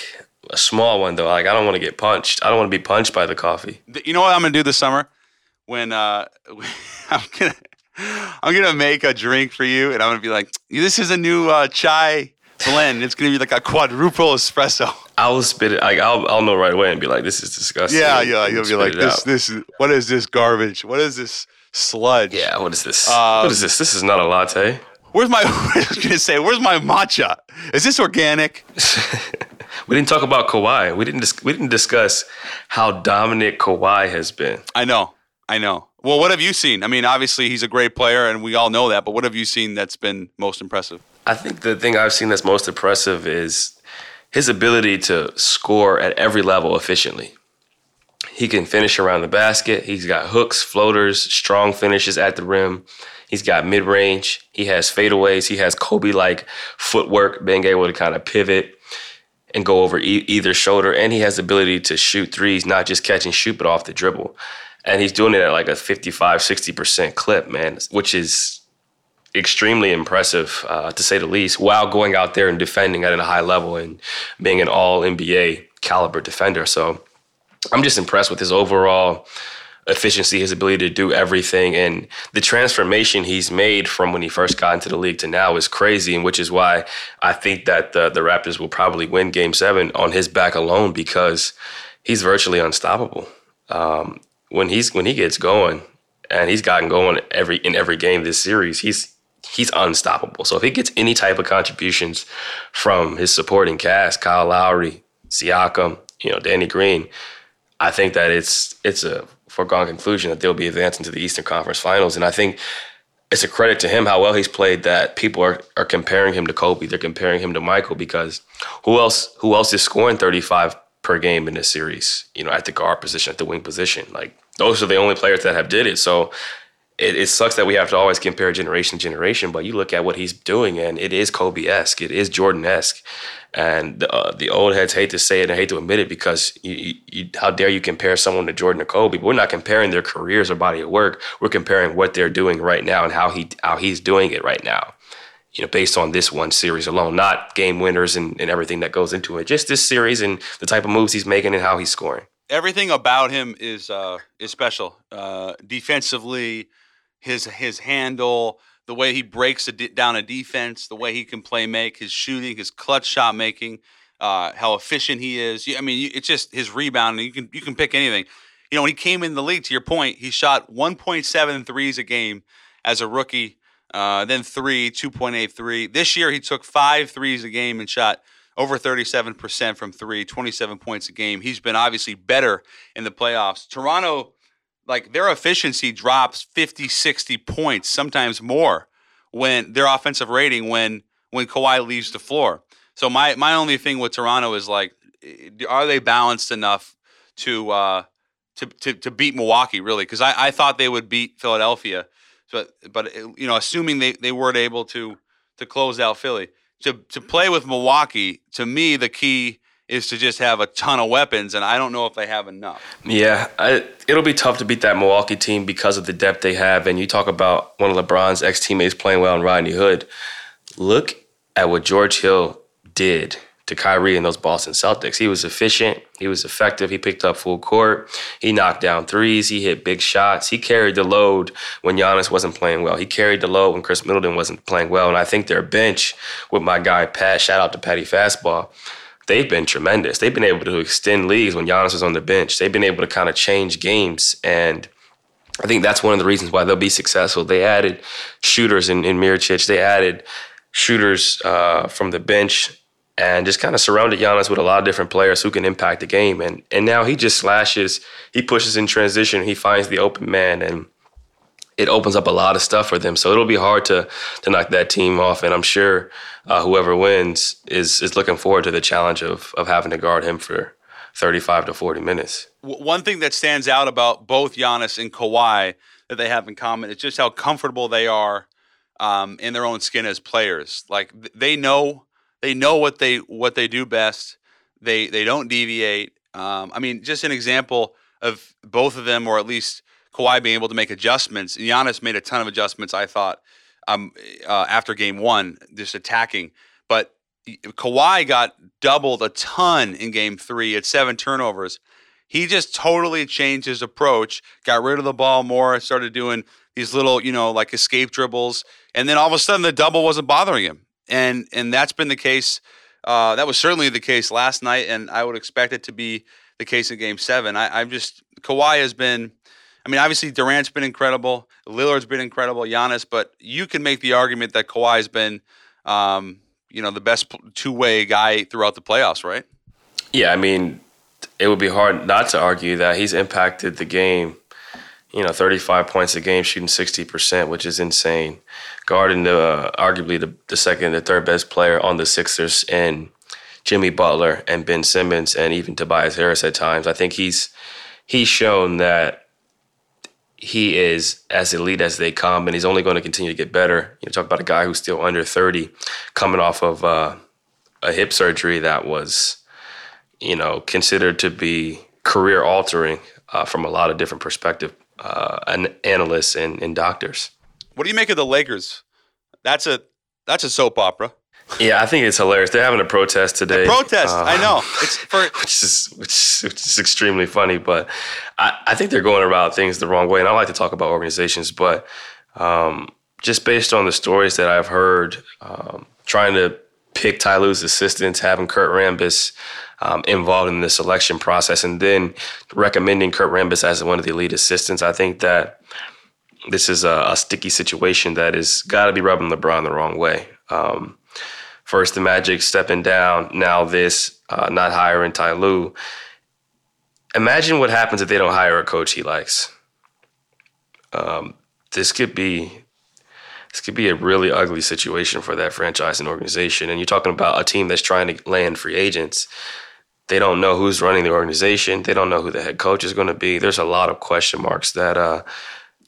a small one though. Like I don't want to get punched. I don't want to be punched by the coffee. You know what I'm gonna do this summer? When uh, I'm gonna I'm gonna make a drink for you, and I'm gonna be like, "This is a new uh, chai blend. It's gonna be like a quadruple espresso." I will spit it. Like I'll, I'll know right away and be like, "This is disgusting." Yeah, yeah. You'll be like, "This, out. this what is this garbage? What is this sludge?" Yeah, what is this? Um, what is this? This is not a latte. Where's my? I was gonna say, where's my matcha? Is this organic? we didn't talk about Kawhi. We didn't. Dis- we didn't discuss how dominant Kawhi has been. I know, I know. Well, what have you seen? I mean, obviously he's a great player, and we all know that. But what have you seen that's been most impressive? I think the thing I've seen that's most impressive is his ability to score at every level efficiently. He can finish around the basket. He's got hooks, floaters, strong finishes at the rim. He's got mid range. He has fadeaways. He has Kobe like footwork, being able to kind of pivot and go over e- either shoulder. And he has the ability to shoot threes, not just catch and shoot, but off the dribble. And he's doing it at like a 55, 60% clip, man, which is extremely impressive, uh, to say the least, while going out there and defending at a high level and being an all NBA caliber defender. So I'm just impressed with his overall efficiency, his ability to do everything, and the transformation he's made from when he first got into the league to now is crazy, and which is why I think that the, the Raptors will probably win Game Seven on his back alone because he's virtually unstoppable. Um, when he's when he gets going, and he's gotten going every in every game this series, he's he's unstoppable. So if he gets any type of contributions from his supporting cast, Kyle Lowry, Siakam, you know, Danny Green, I think that it's it's a foregone conclusion that they'll be advancing to the Eastern Conference Finals. And I think it's a credit to him how well he's played that people are, are comparing him to Kobe. They're comparing him to Michael because who else who else is scoring 35 per game in this series, you know, at the guard position, at the wing position. Like those are the only players that have did it. So it, it sucks that we have to always compare generation to generation, but you look at what he's doing and it is Kobe esque, it is Jordan esque. And uh, the old heads hate to say it and hate to admit it because you, you, how dare you compare someone to Jordan or Kobe? But we're not comparing their careers or body of work. We're comparing what they're doing right now and how he how he's doing it right now. You know, based on this one series alone, not game winners and, and everything that goes into it. Just this series and the type of moves he's making and how he's scoring. Everything about him is uh, is special. Uh, defensively, his his handle, the way he breaks down a defense, the way he can play make, his shooting, his clutch shot making, uh, how efficient he is. I mean, it's just his rebounding. You can you can pick anything. You know, when he came in the league, to your point, he shot 1.7 threes a game as a rookie. Uh, then three, 2.83. This year, he took five threes a game and shot over 37% from three, 27 points a game. He's been obviously better in the playoffs. Toronto, like their efficiency drops 50, 60 points, sometimes more, when their offensive rating when when Kawhi leaves the floor. So my my only thing with Toronto is like, are they balanced enough to uh, to, to to beat Milwaukee really? Because I, I thought they would beat Philadelphia, but but you know assuming they, they weren't able to to close out Philly to to play with Milwaukee, to me the key is to just have a ton of weapons, and I don't know if they have enough. Yeah, I, it'll be tough to beat that Milwaukee team because of the depth they have. And you talk about one of LeBron's ex teammates playing well in Rodney Hood. Look at what George Hill did to Kyrie and those Boston Celtics. He was efficient. He was effective. He picked up full court. He knocked down threes. He hit big shots. He carried the load when Giannis wasn't playing well. He carried the load when Khris Middleton wasn't playing well. And I think their bench with my guy Pat, shout out to Patty Fastball, they've been tremendous. They've been able to extend leads when Giannis was on the bench. They've been able to kind of change games. And I think that's one of the reasons why they'll be successful. They added shooters in, in Mirotic. They added shooters uh, from the bench and just kind of surrounded Giannis with a lot of different players who can impact the game. And and now he just slashes, he pushes in transition, he finds the open man, and it opens up a lot of stuff for them. So it'll be hard to to knock that team off. And I'm sure uh, whoever wins is is looking forward to the challenge of of having to guard him for 35 to 40 minutes. One thing that stands out about both Giannis and Kawhi that they have in common is just how comfortable they are um, in their own skin as players. Like they know they know what they what they do best. They they don't deviate. Um, I mean, just an example of both of them, or at least Kawhi being able to make adjustments. Giannis made a ton of adjustments. I thought um, uh, after Game One, just attacking, but Kawhi got doubled a ton in Game Three at seven turnovers. he just totally changed his approach, got rid of the ball more, started doing these little, you know, like escape dribbles, and then all of a sudden the double wasn't bothering him, and and that's been the case. Uh, that was certainly the case last night, and I would expect it to be the case in Game Seven. I, I'm just Kawhi has been. I mean, obviously Durant's been incredible, Lillard's been incredible, Giannis, but you can make the argument that Kawhi's been, um, you know, the best two-way guy throughout the playoffs, right? Yeah, I mean, it would be hard not to argue that he's impacted the game. You know, 35 points a game, shooting 60%, which is insane. Guarding the uh, arguably the, the second, the third best player on the Sixers, and Jimmy Butler and Ben Simmons, and even Tobias Harris at times. I think he's he's shown that he is as elite as they come, and he's only going to continue to get better. You know, talk about a guy who's still under 30, coming off of uh, a hip surgery that was you know, considered to be career altering uh, from a lot of different perspective uh, and analysts and, and doctors. What do you make of the Lakers? That's a that's a soap opera. Yeah, I think it's hilarious. They're having a protest today. A protest, uh, I know. It's for which is which is, which is extremely funny, but I, I think they're going about things the wrong way. And I like to talk about organizations, but um, just based on the stories that I've heard, um, trying to pick Ty Lue's assistants, having Kurt Rambis um, involved in the selection process, and then recommending Kurt Rambis as one of the elite assistants. I think that this is a, a sticky situation that is got to be rubbing LeBron the wrong way. Um, first, the Magic stepping down. Now, this uh, not hiring Ty Lue. Imagine what happens if they don't hire a coach he likes. Um, this could be this could be a really ugly situation for that franchise and organization. And you're talking about a team that's trying to land free agents. They don't know who's running the organization. They don't know who the head coach is going to be. There's a lot of question marks that uh,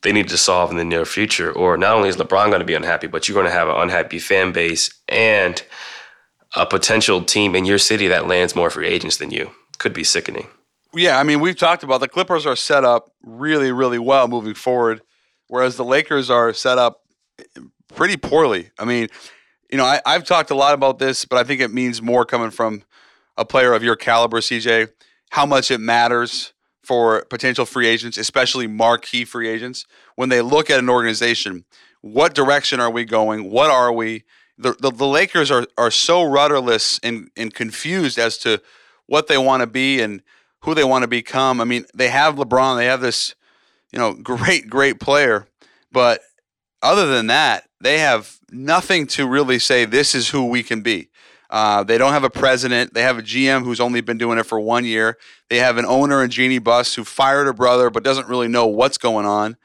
they need to solve in the near future. Or not only is LeBron going to be unhappy, but you're going to have an unhappy fan base and a potential team in your city that lands more free agents than you. Could be sickening. Yeah, I mean, we've talked about the Clippers are set up really, really well moving forward, whereas the Lakers are set up pretty poorly. I mean, you know, I, I've talked a lot about this, but I think it means more coming from a player of your caliber, CJ, how much it matters for potential free agents, especially marquee free agents, when they look at an organization. What direction are we going? What are we? The, the, the Lakers are, are so rudderless and, and confused as to what they want to be and who they want to become. I mean, they have LeBron, they have this, you know, great, great player, but other than that, they have nothing to really say this is who we can be. Uh, they don't have a president. They have a GM who's only been doing it for one year. They have an owner in Jeanie Buss who fired her brother but doesn't really know what's going on.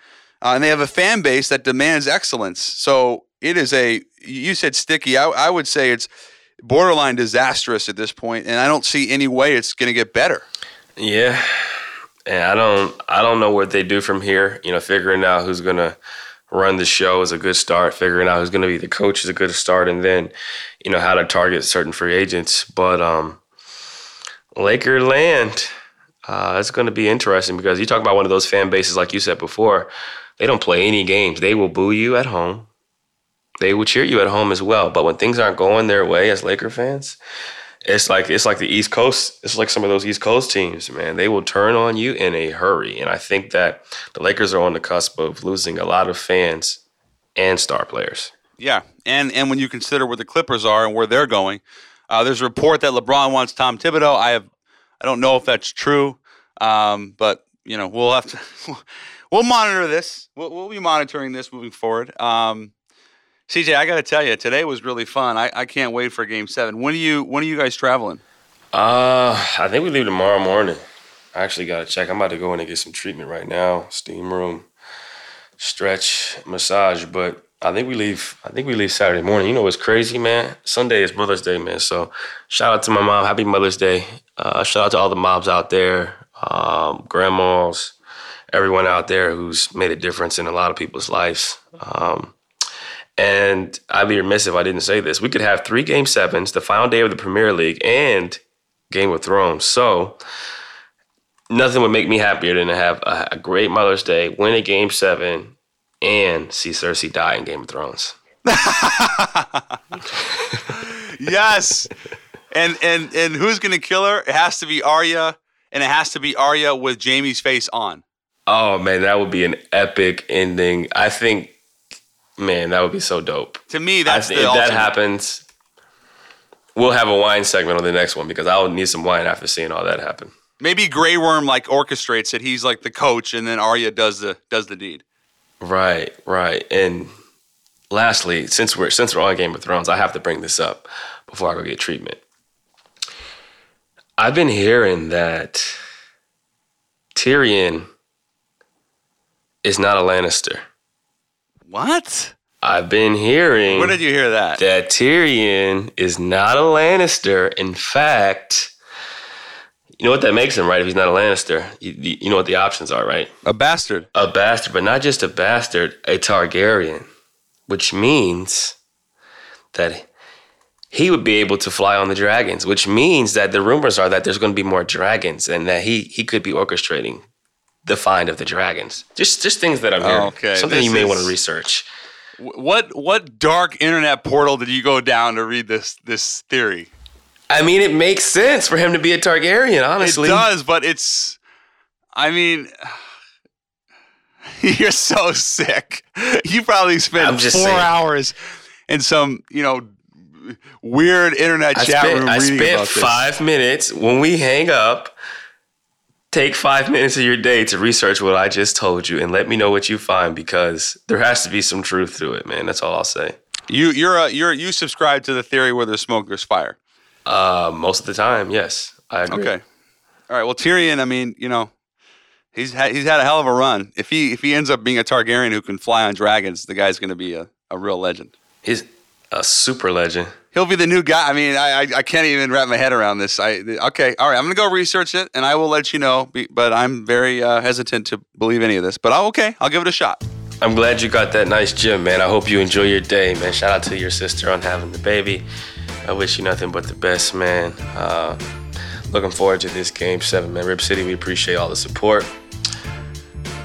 Uh, and they have a fan base that demands excellence. So it is a, you said sticky. I, I would say it's borderline disastrous at this point, and I don't see any way it's going to get better. Yeah. And I don't, I don't know what they do from here. You know, figuring out who's going to run the show is a good start. Figuring out who's going to be the coach is a good start, and then you know how to target certain free agents. But um, Laker land, uh, it's going to be interesting because you talk about one of those fan bases, like you said before. They don't play any games. They will boo you at home. They will cheer you at home as well. But when things aren't going their way as Laker fans, it's like it's like the East Coast. It's like some of those East Coast teams, man. They will turn on you in a hurry, and I think that the Lakers are on the cusp of losing a lot of fans and star players. Yeah, and and when you consider where the Clippers are and where they're going, uh, there's a report that LeBron wants Tom Thibodeau. I have, I don't know if that's true, um, but you know we'll have to, we'll monitor this. We'll, we'll be monitoring this moving forward. Um, CJ, I got to tell you, today was really fun. I, I can't wait for Game Seven. When are you When are you guys traveling? Uh, I think we leave tomorrow morning. I actually got to check. I'm about to go in and get some treatment right now. Steam room, stretch, massage. But I think we leave. I think we leave Saturday morning. You know what's crazy, man? Sunday is Mother's Day, man. So shout out to my mom. Happy Mother's Day. Uh, shout out to all the moms out there, um, grandmas, everyone out there who's made a difference in a lot of people's lives. Um, and I'd be remiss if I didn't say this. We could have three game sevens, the final day of the Premier League, and Game of Thrones. So nothing would make me happier than to have a, a great Mother's Day, win a game seven, and see Cersei die in Game of Thrones. yes. And and and who's gonna kill her? It has to be Arya and it has to be Arya with Jaime's face on. Oh man, that would be an epic ending. I think, man, that would be so dope. To me, that's I, the if ultimate. that happens, we'll have a wine segment on the next one because I'll need some wine after seeing all that happen. Maybe Grey Worm like orchestrates it. He's like the coach, and then Arya does the does the deed. Right, right. And lastly, since we're since we're on Game of Thrones, I have to bring this up before I go get treatment. I've been hearing that Tyrion is not a Lannister. What? I've been hearing Where did you hear that? that Tyrion is not a Lannister. In fact, you know what that makes him, right? If he's not a Lannister, you, you know what the options are, right? A bastard. a bastard, but not just a bastard, a Targaryen, which means that he would be able to fly on the dragons, which means that the rumors are that there's going to be more dragons and that he he could be orchestrating the find of the dragons. Just just things that I'm hearing. Okay, Something this you may want to research. What what dark internet portal did you go down to read this this theory? I mean, it makes sense for him to be a Targaryen, honestly. It does, but it's. I mean, you're so sick. You probably spent four saying. hours in some you know weird internet I chat spent, room I reading spent about this. five minutes when we hang up. Take five minutes of your day to research what I just told you and let me know what you find because there has to be some truth to it, man. That's all I'll say. You you're a, you're you subscribe to the theory where there's smoke, there's fire. Uh, most of the time, yes, I agree. Okay. All right. Well, Tyrion. I mean, you know, he's had he's had a hell of a run. If he if he ends up being a Targaryen who can fly on dragons, the guy's going to be a, a real legend. He's a super legend. He'll be the new guy. I mean, I, I I can't even wrap my head around this. I okay. All right. I'm to go research it, and I will let you know. But I'm very uh, hesitant to believe any of this. But I'll, okay, I'll give it a shot. I'm glad you got that nice gym, man. I hope you enjoy your day, man. Shout out to your sister on having the baby. I wish you nothing but the best, man. Uh, looking forward to this game seven, man. Rip City, we appreciate all the support.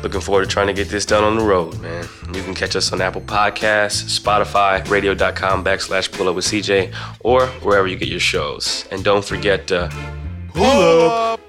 Looking forward to trying to get this done on the road, man. You can catch us on Apple Podcasts, Spotify, radio.com backslash pull up with CJ, or wherever you get your shows. And don't forget to Pull up.